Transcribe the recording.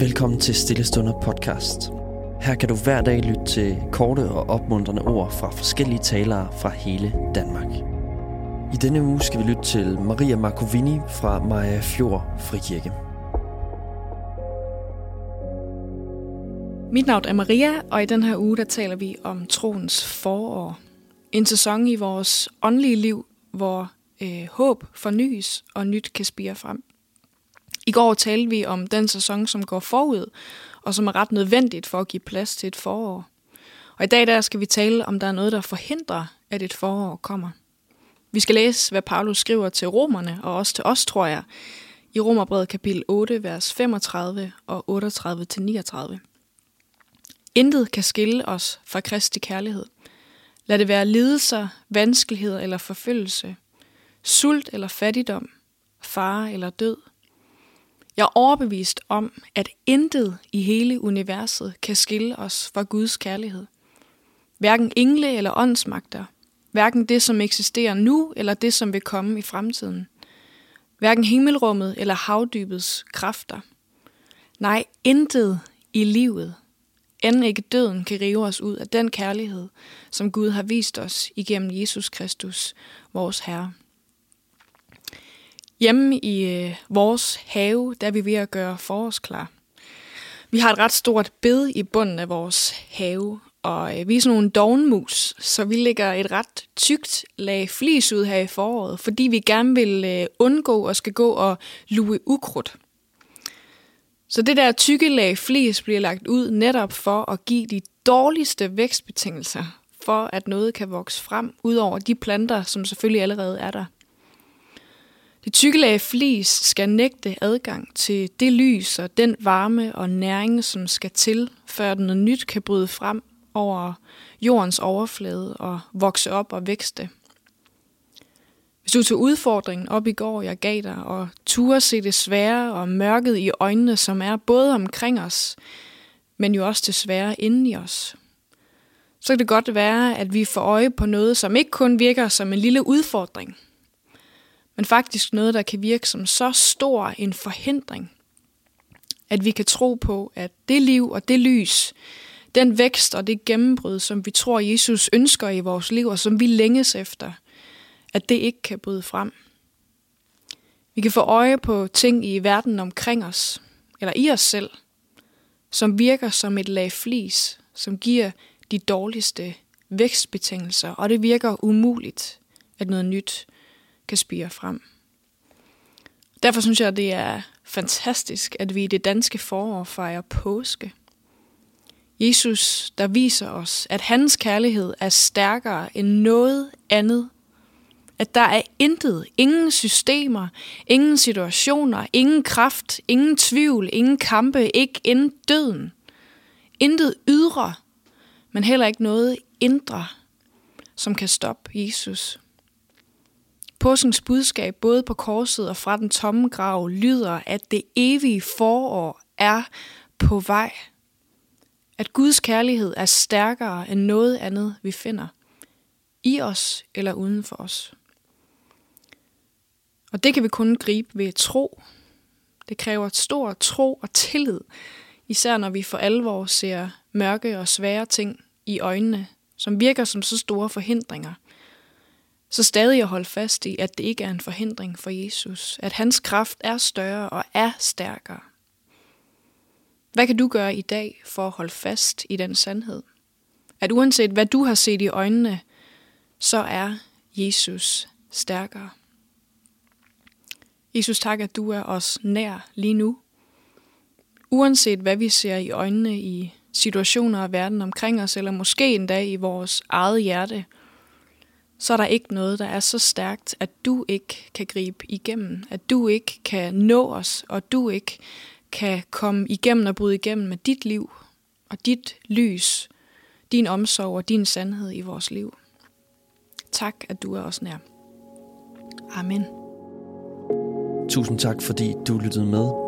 Velkommen til Stillestunder podcast. Her kan du hver dag lytte til korte og opmuntrende ord fra forskellige talere fra hele Danmark. I denne uge skal vi lytte til Maria Markovini fra Maja Fjord Frikirke. Mit navn er Maria, og i den her uge der taler vi om troens forår. En sæson i vores åndelige liv, hvor øh, håb fornyes og nyt kan spire frem. I går talte vi om den sæson, som går forud, og som er ret nødvendigt for at give plads til et forår. Og i dag der skal vi tale om, der er noget, der forhindrer, at et forår kommer. Vi skal læse, hvad Paulus skriver til romerne, og også til os, tror jeg, i Romerbrevet kapitel 8, vers 35 og 38-39. Intet kan skille os fra Kristi kærlighed. Lad det være lidelser, vanskeligheder eller forfølgelse, sult eller fattigdom, fare eller død – jeg er overbevist om, at intet i hele universet kan skille os fra Guds kærlighed. Hverken engle eller åndsmagter. Hverken det, som eksisterer nu, eller det, som vil komme i fremtiden. Hverken himmelrummet eller havdybets kræfter. Nej, intet i livet, end ikke døden, kan rive os ud af den kærlighed, som Gud har vist os igennem Jesus Kristus, vores Herre. Hjemme i øh, vores have, der er vi ved at gøre forårsklar. Vi har et ret stort bed i bunden af vores have, og øh, vi er sådan nogle dognmus, så vi lægger et ret tykt lag flis ud her i foråret, fordi vi gerne vil øh, undgå at skal gå og lue ukrudt. Så det der tykke lag flis bliver lagt ud netop for at give de dårligste vækstbetingelser for, at noget kan vokse frem, ud over de planter, som selvfølgelig allerede er der. Det tykke lag flis skal nægte adgang til det lys og den varme og næring, som skal til, før noget nyt kan bryde frem over jordens overflade og vokse op og vækste. Hvis du tog udfordringen op i går, jeg gav dig, og turde se det svære og mørket i øjnene, som er både omkring os, men jo også desværre svære i os, så kan det godt være, at vi får øje på noget, som ikke kun virker som en lille udfordring – men faktisk noget, der kan virke som så stor en forhindring, at vi kan tro på, at det liv og det lys, den vækst og det gennembrud, som vi tror, Jesus ønsker i vores liv, og som vi længes efter, at det ikke kan bryde frem. Vi kan få øje på ting i verden omkring os, eller i os selv, som virker som et lag flis, som giver de dårligste vækstbetingelser, og det virker umuligt, at noget nyt kan spire frem. Derfor synes jeg, det er fantastisk, at vi i det danske forår fejrer påske. Jesus, der viser os, at hans kærlighed er stærkere end noget andet. At der er intet, ingen systemer, ingen situationer, ingen kraft, ingen tvivl, ingen kampe, ikke end døden. Intet ydre, men heller ikke noget indre, som kan stoppe Jesus. Påskens budskab, både på korset og fra den tomme grav, lyder, at det evige forår er på vej. At Guds kærlighed er stærkere end noget andet, vi finder. I os eller uden for os. Og det kan vi kun gribe ved tro. Det kræver stor tro og tillid, især når vi for alvor ser mørke og svære ting i øjnene, som virker som så store forhindringer – så stadig at holde fast i, at det ikke er en forhindring for Jesus. At hans kraft er større og er stærkere. Hvad kan du gøre i dag for at holde fast i den sandhed? At uanset hvad du har set i øjnene, så er Jesus stærkere. Jesus, tak, at du er os nær lige nu. Uanset hvad vi ser i øjnene i situationer af verden omkring os, eller måske endda i vores eget hjerte – så er der ikke noget, der er så stærkt, at du ikke kan gribe igennem, at du ikke kan nå os, og du ikke kan komme igennem og bryde igennem med dit liv og dit lys, din omsorg og din sandhed i vores liv. Tak, at du er os nær. Amen. Tusind tak, fordi du lyttede med.